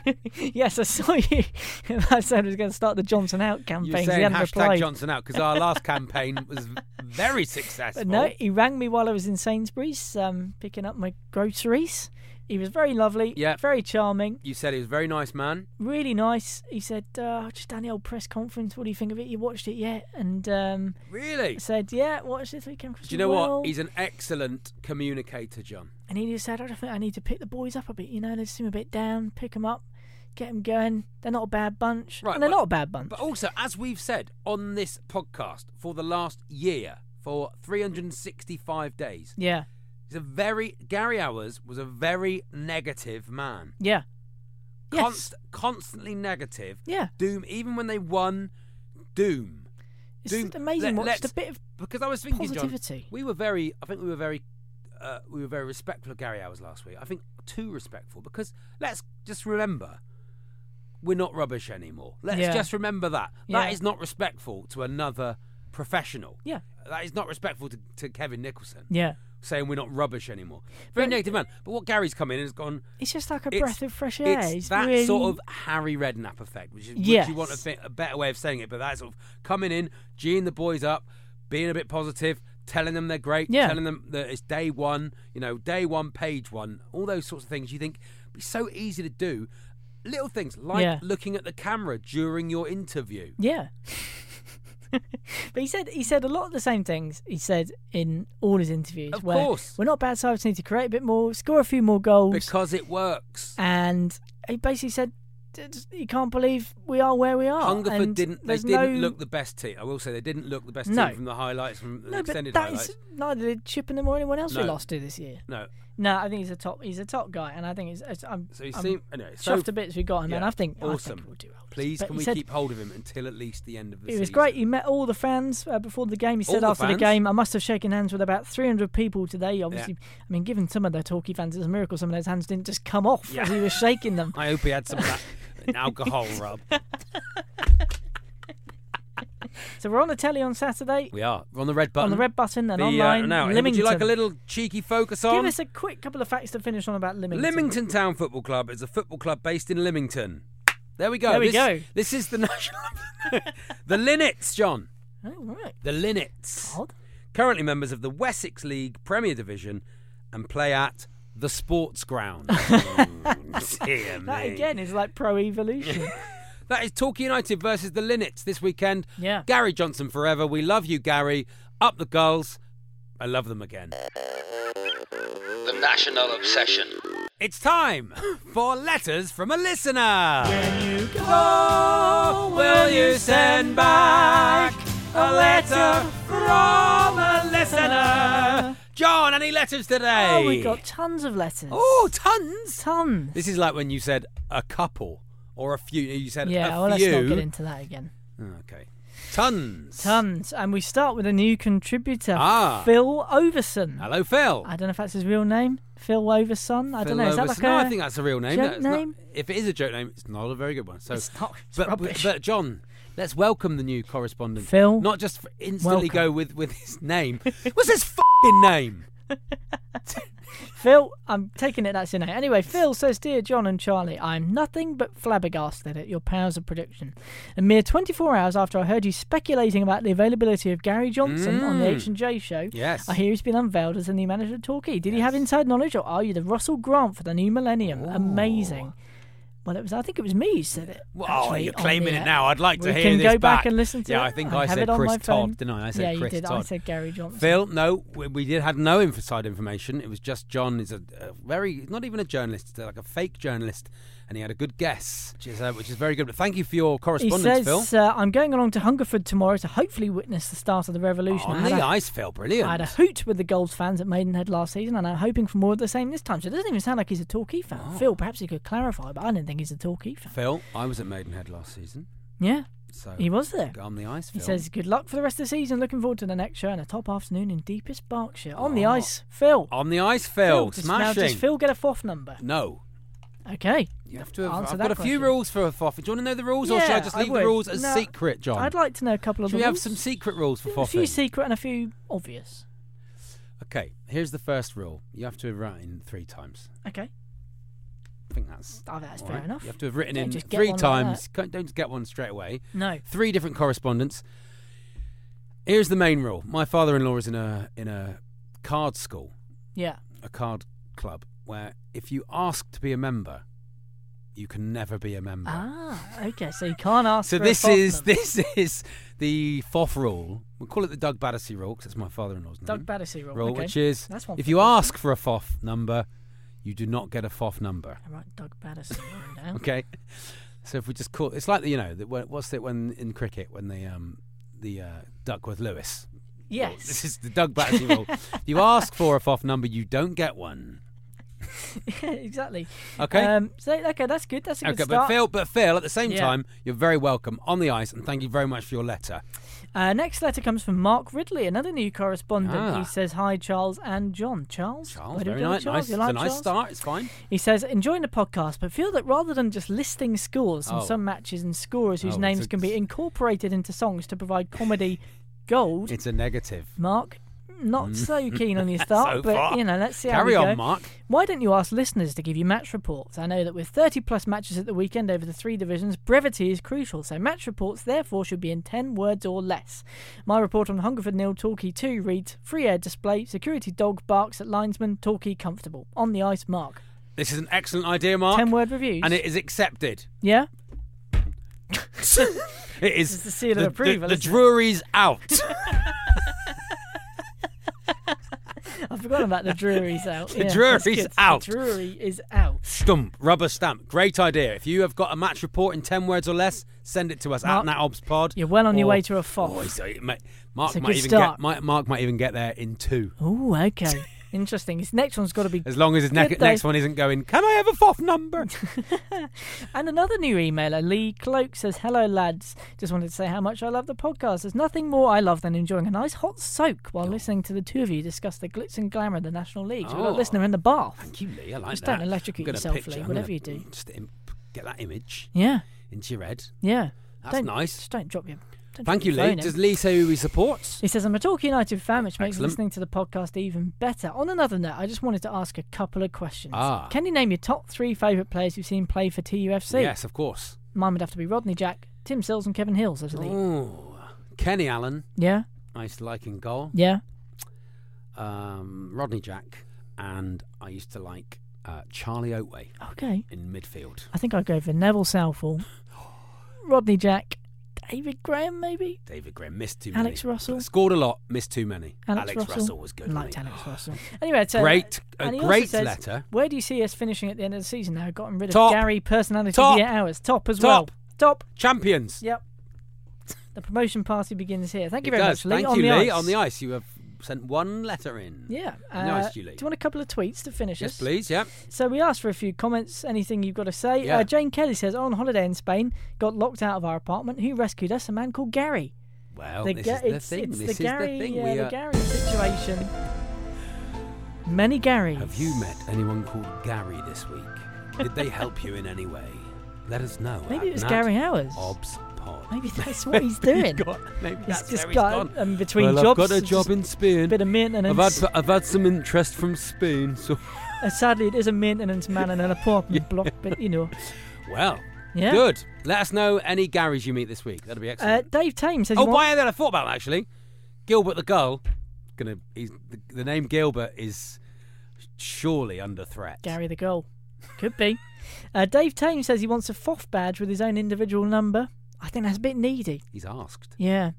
Speaker 4: yes, I saw you. I said I was going to start the Johnson out campaign. he
Speaker 3: saying hashtag
Speaker 4: replied.
Speaker 3: Johnson out because our last campaign was very successful.
Speaker 4: But no, he rang me while I was in Sainsbury's um, picking up my groceries. He was very lovely,
Speaker 3: Yeah.
Speaker 4: very charming,
Speaker 3: You said he was a very nice man.
Speaker 4: really nice. He said, uh, just down the old press conference, what do you think of it? You watched it yet? And um,
Speaker 3: Really?
Speaker 4: I said, yeah, watched this weekend.
Speaker 3: Do you know
Speaker 4: well.
Speaker 3: what? He's an excellent communicator, John.
Speaker 4: And he just said, I don't think I need to pick the boys up a bit. You know, they seem a bit down. Pick them up, get them going. They're not a bad bunch.
Speaker 3: Right,
Speaker 4: and they're
Speaker 3: but-
Speaker 4: not a bad bunch.
Speaker 3: But also, as we've said on this podcast for the last year, for 365 days,
Speaker 4: yeah,
Speaker 3: he's a very Gary Owers was a very negative man.
Speaker 4: yeah, yes.
Speaker 3: Constantly negative.
Speaker 4: yeah.
Speaker 3: Doom. Even when they won, doom.
Speaker 4: It's
Speaker 3: Doom.
Speaker 4: amazing.
Speaker 3: Let-
Speaker 4: Watched a bit of
Speaker 3: Because I was thinking,
Speaker 4: positivity.
Speaker 3: John, we were very. I think we were very. Uh, we were very respectful of Gary Owers last week. I think too respectful because let's just remember. We're not rubbish anymore. Let's
Speaker 4: Yeah.
Speaker 3: just remember that. That
Speaker 4: Yeah.
Speaker 3: is not respectful to another professional.
Speaker 4: Yeah.
Speaker 3: That is not respectful to, to Kevin Nicholson.
Speaker 4: yeah.
Speaker 3: Saying we're not rubbish anymore. Very
Speaker 4: But-
Speaker 3: negative man. But what Gary's come in and has gone.
Speaker 4: It's just like a breath of fresh air.
Speaker 3: It's that
Speaker 4: really-
Speaker 3: sort of Harry Redknapp effect, which is
Speaker 4: Yes.
Speaker 3: which you want a, thi- a better way of saying it, but that sort of coming in, geeing the boys up, being a bit positive, telling them they're great,
Speaker 4: Yeah.
Speaker 3: telling them that it's day one, you know, day one, page one, all those sorts of things. You think it's so easy to do. Little things like
Speaker 4: Yeah.
Speaker 3: looking at the camera during your interview.
Speaker 4: Yeah. but he said he said a lot of the same things he said in all his interviews.
Speaker 3: Of
Speaker 4: where
Speaker 3: course.
Speaker 4: we're not bad sides, need to create a bit more, score a few more goals,
Speaker 3: Because it works.
Speaker 4: and he basically said "D- d- you can't believe we are where we are.
Speaker 3: Hungerford
Speaker 4: and
Speaker 3: didn't. They didn't
Speaker 4: no,
Speaker 3: look the best team. I will say they didn't look the best
Speaker 4: No.
Speaker 3: team from the highlights, from the
Speaker 4: No, but
Speaker 3: extended
Speaker 4: that
Speaker 3: highlights.
Speaker 4: is neither did Chippenham or anyone else we lost to this year.
Speaker 3: No,
Speaker 4: No, I think he's a top. He's a top guy, and I think he's. it's I'm,
Speaker 3: So you
Speaker 4: I'm
Speaker 3: seem- anyway, so-
Speaker 4: chuffed to bits we got him, and
Speaker 3: Yeah,
Speaker 4: I think I
Speaker 3: awesome.
Speaker 4: think we'll do well.
Speaker 3: Please,
Speaker 4: But
Speaker 3: can
Speaker 4: he
Speaker 3: we
Speaker 4: said-
Speaker 3: keep hold of him until at least the end of the season?
Speaker 4: It was great. He met all the fans uh, before the game. He said
Speaker 3: the
Speaker 4: after the game, I must have shaken hands with about 300 people today. Obviously, I mean, given some of their Torquay fans, it's a miracle some of those hands didn't just come off as he was shaking them.
Speaker 3: I hope he had some of that alcohol rub.
Speaker 4: So we're on the telly on Saturday.
Speaker 3: We are. We're on the red button.
Speaker 4: On the red button and
Speaker 3: The, uh,
Speaker 4: online.
Speaker 3: now,
Speaker 4: Lymington.
Speaker 3: would you like a little cheeky focus on?
Speaker 4: Give us a quick couple of facts to finish on about Lymington.
Speaker 3: Lymington Town Football Club is a football club based in Lymington. There we go.
Speaker 4: There we
Speaker 3: this,
Speaker 4: go.
Speaker 3: This is the national. the Linnets, John.
Speaker 4: Oh, right.
Speaker 3: The Linnets.
Speaker 4: Odd.
Speaker 3: Currently members of the Wessex League Premier Division and play at the Sports Ground.
Speaker 4: That again is like pro evolution.
Speaker 3: That is Torquay United versus the Linnets this weekend.
Speaker 4: Yeah.
Speaker 3: Gary Johnson forever. We love you, Gary. Up the goals. I love them again.
Speaker 2: The National Obsession.
Speaker 3: It's time for letters from a listener. When you go, oh, will you send back a letter from a listener? John, any letters today?
Speaker 4: oh, we got tons of letters.
Speaker 3: Oh, tons.
Speaker 4: tons.
Speaker 3: This is like when you said a couple or a few. You said
Speaker 4: yeah,
Speaker 3: a
Speaker 4: well,
Speaker 3: few.
Speaker 4: let's not get into that again.
Speaker 3: Okay. Tons.
Speaker 4: Tons. And we start with a new contributor,
Speaker 3: Ah.
Speaker 4: Phil Overson.
Speaker 3: Hello, Phil.
Speaker 4: I don't know if that's his real name. Phil Overson. I
Speaker 3: Phil
Speaker 4: don't know. Is that
Speaker 3: Overson.
Speaker 4: like
Speaker 3: no, I think that's a real name.
Speaker 4: joke
Speaker 3: That's not-
Speaker 4: name?
Speaker 3: if it is a joke name, it's not a very good one. So,
Speaker 4: It's not. It's
Speaker 3: but,
Speaker 4: rubbish.
Speaker 3: but John, let's welcome the new correspondent.
Speaker 4: Phil,
Speaker 3: Not just instantly
Speaker 4: welcome.
Speaker 3: go with, with his name. What's his fucking name?
Speaker 4: Phil, I'm taking it that's your name. Anyway, Phil says, Dear John and Charlie, I'm nothing but flabbergasted at your powers of prediction. A mere 24 hours after I heard you speculating about the availability of Gary Johnson on the
Speaker 3: Mm.
Speaker 4: H&J show,
Speaker 3: Yes.
Speaker 4: I hear he's been unveiled as the new manager of Torquay. Did he have inside knowledge or are you the Russell Grant for the new millennium? Amazing. Well, it was. I think it was me who said it.
Speaker 3: Well,
Speaker 4: actually,
Speaker 3: you're claiming it now. I'd like to
Speaker 4: we
Speaker 3: hear
Speaker 4: can
Speaker 3: this
Speaker 4: go back. and listen to
Speaker 3: Yeah,
Speaker 4: it.
Speaker 3: I think I,
Speaker 4: have
Speaker 3: said Chris. Todd, didn't I? I said
Speaker 4: yeah,
Speaker 3: Chris
Speaker 4: you did.
Speaker 3: Todd.
Speaker 4: I said Gary Johnson.
Speaker 3: Phil, no, we, we did had no inside information. It was just John is a, a very not even a journalist, like a fake journalist, and he had a good guess, which is uh, which is very good. But thank you for your
Speaker 4: He
Speaker 3: correspondence,
Speaker 4: says,
Speaker 3: Phil.
Speaker 4: uh, I'm going along to Hungerford tomorrow to hopefully witness the start of the revolution. I
Speaker 3: On
Speaker 4: had
Speaker 3: the
Speaker 4: a-
Speaker 3: ice, Phil, brilliant.
Speaker 4: I had a hoot with the Golds fans at Maidenhead last season, and I'm hoping for more of the same this time. So it doesn't even sound like he's a Torquay fan.
Speaker 3: Oh.
Speaker 4: Phil, perhaps he could clarify, but I didn't think he's a Torquay fan.
Speaker 3: Phil, I was at Maidenhead last season,
Speaker 4: Yeah,
Speaker 3: so
Speaker 4: he was there.
Speaker 3: On the ice,
Speaker 4: He
Speaker 3: Phil.
Speaker 4: says, Good luck for the rest of the season. Looking forward to the next show and a top afternoon in deepest Berkshire. On the
Speaker 3: Oh.
Speaker 4: ice, Phil.
Speaker 3: on the ice, Phil,
Speaker 4: does, now,
Speaker 3: smashing.
Speaker 4: does Phil get a fourth number?
Speaker 3: no,
Speaker 4: Okay.
Speaker 3: you have to. Have,
Speaker 4: Answer
Speaker 3: I've
Speaker 4: that
Speaker 3: got a few rules for a FOF. Do you want to know the rules, or should I
Speaker 4: Yeah,
Speaker 3: just
Speaker 4: I
Speaker 3: leave the
Speaker 4: would.
Speaker 3: rules as
Speaker 4: No,
Speaker 3: secret, John?
Speaker 4: I'd like to know a couple of
Speaker 3: Should
Speaker 4: the
Speaker 3: we have
Speaker 4: rules.
Speaker 3: some secret rules for
Speaker 4: a few secret and a few obvious.
Speaker 3: Okay, here's the first rule. You have to have written three times.
Speaker 4: Okay.
Speaker 3: I think that's.
Speaker 4: Oh, that's
Speaker 3: all
Speaker 4: fair
Speaker 3: right.
Speaker 4: enough.
Speaker 3: You have to have written
Speaker 4: Don't
Speaker 3: in
Speaker 4: just get
Speaker 3: three
Speaker 4: one like
Speaker 3: times. Can't- Don't just get one straight away.
Speaker 4: No.
Speaker 3: Three different correspondents. Here's the main rule. My father-in-law is in a in a card school,
Speaker 4: Yeah.
Speaker 3: a card club, where if you ask to be a member, you can never be a member.
Speaker 4: Ah, okay. So you can't ask.
Speaker 3: So this
Speaker 4: fourth
Speaker 3: is this is the FOF rule. We'll call it the Doug Battersea rule because it's my father-in-law's name.
Speaker 4: Doug Battersea rule.
Speaker 3: rule,
Speaker 4: okay.
Speaker 3: which is
Speaker 4: That's one
Speaker 3: if you
Speaker 4: the
Speaker 3: ask for a FOF number, you do not get a FOF number.
Speaker 4: All right, Doug Battersea down.
Speaker 3: Okay. So if we just call it's like the you know the, what's it when in cricket when they um the uh, Duckworth Lewis. rule.
Speaker 4: Yes.
Speaker 3: This is the Doug Battersea rule. If you ask for a FOF number, you don't get one.
Speaker 4: yeah, exactly.
Speaker 3: Okay.
Speaker 4: Um, so okay, that's good. That's a good
Speaker 3: okay, but. Phil, but Phil, at the same
Speaker 4: Yeah.
Speaker 3: time, you're very welcome on the ice, and thank you very much for your letter.
Speaker 4: Uh, next letter comes from Mark Ridley, another new correspondent.
Speaker 3: Ah.
Speaker 4: He says, "Hi, Charles and John. Charles,
Speaker 3: Charles, very nice.
Speaker 4: Charles?
Speaker 3: nice.
Speaker 4: You
Speaker 3: It's
Speaker 4: like
Speaker 3: a nice
Speaker 4: Charles?
Speaker 3: start. It's fine.
Speaker 4: He says, enjoying the podcast, but feel that rather than just listing scores from
Speaker 3: Oh.
Speaker 4: some matches and scorers whose
Speaker 3: Oh,
Speaker 4: names
Speaker 3: a-
Speaker 4: can be incorporated into songs to provide comedy gold,
Speaker 3: It's a negative.
Speaker 4: Mark, not so keen on your start,
Speaker 3: Mm. So
Speaker 4: but
Speaker 3: far.
Speaker 4: you know, let's see how
Speaker 3: Carry
Speaker 4: we
Speaker 3: on,
Speaker 4: go.
Speaker 3: Mark.
Speaker 4: Why don't you ask listeners to give you match reports? I know that with 30 plus matches at the weekend over the three divisions, brevity is crucial, so match reports therefore should be in 10 words or less. My report on Hungerford nil, Torquay 2 reads Free air display, security dog barks at linesman, Torquay comfortable. On the ice, Mark.
Speaker 3: This is an excellent idea, Mark.
Speaker 4: 10 word reviews.
Speaker 3: and it is accepted.
Speaker 4: yeah?
Speaker 3: It is
Speaker 4: It's the seal of
Speaker 3: the,
Speaker 4: approval,
Speaker 3: The, the? Drury's out.
Speaker 4: I've forgotten about the Drury's out.
Speaker 3: The
Speaker 4: Yeah,
Speaker 3: Drury's out.
Speaker 4: The Drury is out.
Speaker 3: Stump, rubber stamp. Great idea. If you have got a match report in 10 words or less, send it to us
Speaker 4: Mark,
Speaker 3: at NatObsPod.
Speaker 4: You're well on your way to a FOF.
Speaker 3: Oh, uh, may- Mark might even
Speaker 4: start.
Speaker 3: get might, Mark might even get there in two.
Speaker 4: Oh, okay. Interesting. His next one's got to be
Speaker 3: As long as his ne- next one isn't going, can I have a FOF number?
Speaker 4: And another new emailer, Lee Cloak, says, Hello, lads. Just wanted to say how much I love the podcast. There's nothing more I love than enjoying a nice hot soak while oh. listening to the two of you discuss the glitz and glamour of the National League. So
Speaker 3: Oh.
Speaker 4: a listener in the bath.
Speaker 3: Thank you, Lee. I like
Speaker 4: Just
Speaker 3: that.
Speaker 4: don't electrocute yourself,
Speaker 3: picture-
Speaker 4: Lee,
Speaker 3: I'm
Speaker 4: whatever you do.
Speaker 3: Just get that image
Speaker 4: Yeah,
Speaker 3: into your head.
Speaker 4: yeah.
Speaker 3: That's
Speaker 4: don't,
Speaker 3: nice.
Speaker 4: Just don't drop your
Speaker 3: Thank you, Lee. Does Lee say who he supports?
Speaker 4: He says, I'm a Torquay United fan, which makes
Speaker 3: Excellent.
Speaker 4: listening to the podcast even better. On another note, I just wanted to ask a couple of questions.
Speaker 3: Ah.
Speaker 4: Can you name your top three favourite players you've seen play for TUFC?
Speaker 3: Yes, of course.
Speaker 4: Mine would have to be Rodney Jack, Tim Sills, and Kevin Hills as a lead.
Speaker 3: Oh, Kenny Allen.
Speaker 4: Yeah?
Speaker 3: I used to like in goal.
Speaker 4: Yeah?
Speaker 3: Um, Rodney Jack, and I used to like uh, Charlie Oatway
Speaker 4: Okay.
Speaker 3: in midfield.
Speaker 4: I think I'd go for Neville Southall, Rodney Jack, David Graham, maybe?
Speaker 3: David Graham missed too many.
Speaker 4: Alex Russell.
Speaker 3: scored a lot, missed too many.
Speaker 4: Alex,
Speaker 3: Russell. was good.
Speaker 4: Liked? Alex Russell. Anyway, so
Speaker 3: Great- a
Speaker 4: and he also
Speaker 3: great
Speaker 4: says,
Speaker 3: letter.
Speaker 4: Where do you see us finishing at the end of the season now? Gotten rid of
Speaker 3: Top.
Speaker 4: Gary, personality
Speaker 3: Top.
Speaker 4: of the hours. Top as
Speaker 3: Top.
Speaker 4: well. Top.
Speaker 3: Champions.
Speaker 4: Yep. The promotion party begins here. Thank you
Speaker 3: It
Speaker 4: very
Speaker 3: does.
Speaker 4: much, Lee.
Speaker 3: Thank
Speaker 4: on
Speaker 3: you,
Speaker 4: the
Speaker 3: Lee.
Speaker 4: ice.
Speaker 3: On the ice, you have sent one letter in.
Speaker 4: Yeah.
Speaker 3: Nice,
Speaker 4: uh,
Speaker 3: Julie.
Speaker 4: Do you want a couple of tweets to finish us?
Speaker 3: Yes,
Speaker 4: us?
Speaker 3: please. Yeah.
Speaker 4: So we asked for a few comments. Anything you've got to say?
Speaker 3: Yeah.
Speaker 4: Uh, Jane Kelly says, on holiday in Spain, got locked out of our apartment. Who rescued us? A man called Gary.
Speaker 3: Well,
Speaker 4: The
Speaker 3: this
Speaker 4: Ga-
Speaker 3: is the
Speaker 4: it's,
Speaker 3: thing.
Speaker 4: It's
Speaker 3: this
Speaker 4: the
Speaker 3: is
Speaker 4: Gary,
Speaker 3: the thing.
Speaker 4: uh,
Speaker 3: we,
Speaker 4: the
Speaker 3: uh,
Speaker 4: Gary situation. Many Garys.
Speaker 3: Have you met anyone called Gary this week? Did they help you in any way? Let us know.
Speaker 4: Maybe it was Gary Owers.
Speaker 3: Obs
Speaker 4: Maybe that's what he's doing.
Speaker 3: got, maybe
Speaker 4: He's
Speaker 3: that's
Speaker 4: just
Speaker 3: he's
Speaker 4: got
Speaker 3: gone.
Speaker 4: um, between
Speaker 3: well,
Speaker 4: jobs.
Speaker 3: I've got a job in Spain.
Speaker 4: bit of
Speaker 3: I've
Speaker 4: maintenance.
Speaker 3: had I've had some interest from Spain. So
Speaker 4: Uh, sadly, it is a maintenance man in an apartment block, but you know.
Speaker 3: well,
Speaker 4: Yeah.
Speaker 3: good. Let us know any Garys you meet this week. That'll be
Speaker 4: Uh,
Speaker 3: excellent.
Speaker 4: Dave Tame says.
Speaker 3: oh,
Speaker 4: he wants-
Speaker 3: why that I thought about that, actually. Gilbert the Gull. Gonna. He's the, the name Gilbert is surely under threat.
Speaker 4: Gary the goal. Could be. Uh, Dave Tame says he wants a FOF badge with his own individual number. I think that's a bit needy.
Speaker 3: He's asked.
Speaker 4: Yeah.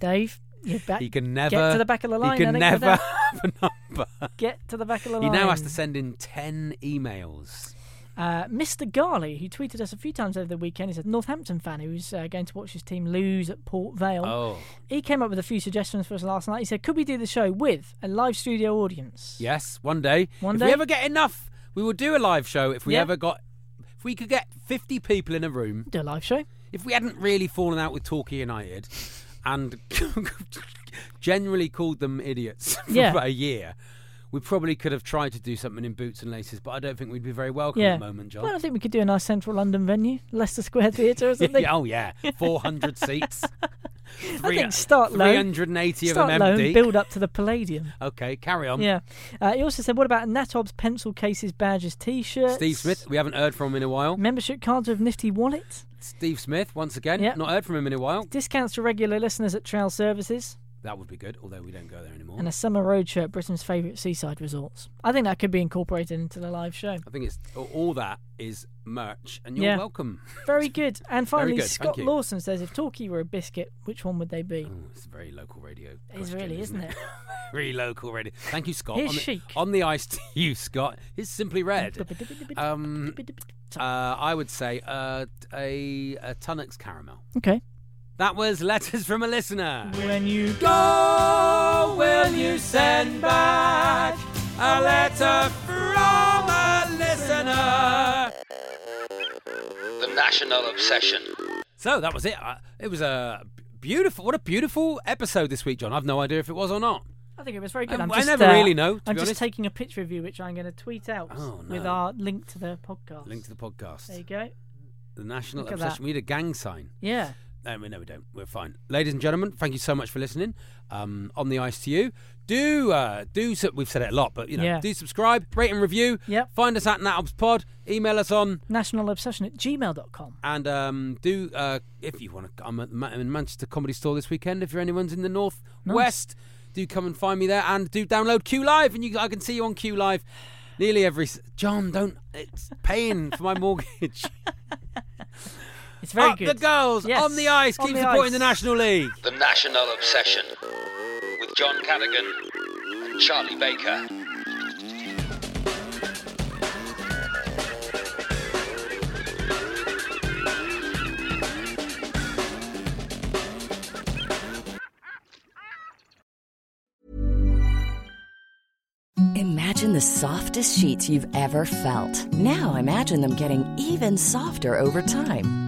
Speaker 4: Dave, you're back.
Speaker 3: He can never
Speaker 4: Get to the back of the line.
Speaker 3: He can never have a number.
Speaker 4: Get to the back of the line.
Speaker 3: He now has to send in ten emails.
Speaker 4: Uh, Mr. Garley, who tweeted us a few times over the weekend, is a Northampton fan who's uh, going to watch his team lose at Port Vale.
Speaker 3: Oh,
Speaker 4: He came up with a few suggestions for us last night. He said, Could we do the show with a live studio audience?
Speaker 3: yes. One day.
Speaker 4: One
Speaker 3: if
Speaker 4: day?
Speaker 3: we ever get enough, we will do a live show. If we
Speaker 4: Yeah.
Speaker 3: ever got, if we could get fifty people in a room,
Speaker 4: Do a live show.
Speaker 3: If we hadn't really fallen out with Torquay United, and generally called them idiots for
Speaker 4: Yeah.
Speaker 3: about a year. We probably could have tried to do something in boots and laces, but I don't think we'd be very welcome
Speaker 4: Yeah.
Speaker 3: at the moment, John.
Speaker 4: Well, I think we could do a nice central London venue, Leicester Square Theatre or something.
Speaker 3: oh yeah, four hundred seats.
Speaker 4: I think start low.
Speaker 3: Three hundred and eighty of
Speaker 4: Start
Speaker 3: them empty.
Speaker 4: build up to the Palladium.
Speaker 3: Okay, carry on.
Speaker 4: Yeah. Uh, he also said, what about Natob's pencil cases, badges, t-shirts?
Speaker 3: Steve Smith, we haven't heard from him in a while.
Speaker 4: Membership cards with nifty wallet.
Speaker 3: Steve Smith, once again,
Speaker 4: Yeah.
Speaker 3: not heard from him in a while.
Speaker 4: Discounts to regular listeners at trail services.
Speaker 3: That would be good, although we don't go there anymore.
Speaker 4: And a summer road show at Britain's favourite seaside resorts. I think that could be incorporated into the live show.
Speaker 3: I think it's all that is merch, and you're
Speaker 4: Yeah.
Speaker 3: welcome.
Speaker 4: Very good. And finally,
Speaker 3: good,
Speaker 4: Scott. Lawson says, if Torquay were a biscuit, which one would they be?
Speaker 3: Oh, it's a very local radio.
Speaker 4: It is
Speaker 3: question,
Speaker 4: really, isn't it?
Speaker 3: very local radio. Thank you, Scott.
Speaker 4: Here's
Speaker 3: on, the,
Speaker 4: chic.
Speaker 3: on the ice to you, Scott. It's simply red. Um, uh, I would say uh, a, a Tunnocks caramel.
Speaker 4: okay.
Speaker 3: That was letters from a listener.
Speaker 4: When you
Speaker 3: Go, will you send back a letter from a listener?
Speaker 2: The National Obsession.
Speaker 3: So that was it. Uh, it was a beautiful, what a beautiful episode this week, John. I've no idea if it was or not.
Speaker 4: I think it was very good.
Speaker 3: I-
Speaker 4: I'm
Speaker 3: I
Speaker 4: just,
Speaker 3: never
Speaker 4: uh,
Speaker 3: really know, to
Speaker 4: I'm
Speaker 3: be
Speaker 4: just
Speaker 3: honest.
Speaker 4: taking a picture of you, which I'm going to tweet out
Speaker 3: Oh,
Speaker 4: with our link to the podcast.
Speaker 3: Link to the podcast.
Speaker 4: There you go.
Speaker 3: The National
Speaker 4: Look
Speaker 3: Obsession.
Speaker 4: that.
Speaker 3: We need a gang sign.
Speaker 4: Yeah.
Speaker 3: No, we no, we don't. We're fine. Ladies and gentlemen, thank you so much for listening. Um, on the ice to you. Do uh, do so, we've said it a lot, but you know,
Speaker 4: Yeah.
Speaker 3: do subscribe, rate and review.
Speaker 4: Yep.
Speaker 3: Find us at Natobs Pod. Email us on
Speaker 4: National Obsession at gmail.com.
Speaker 3: and um, do uh, if you want to. I'm at Ma- in Manchester Comedy Store this weekend. If you're anyone's in the north west, do come and find me there and do download Q Live, and you I can see you on Q Live. Nearly every s- John, don't it's paying for my mortgage.
Speaker 4: It's very
Speaker 3: Up
Speaker 4: good.
Speaker 3: the girls
Speaker 4: Yes,
Speaker 3: on the ice.
Speaker 4: on
Speaker 3: Keep
Speaker 4: the
Speaker 3: supporting
Speaker 4: ice.
Speaker 3: the National League.
Speaker 2: The National Obsession. With John Cadigan and Charlie Baker.
Speaker 7: Imagine the softest sheets you've ever felt. Now imagine them getting even softer over time.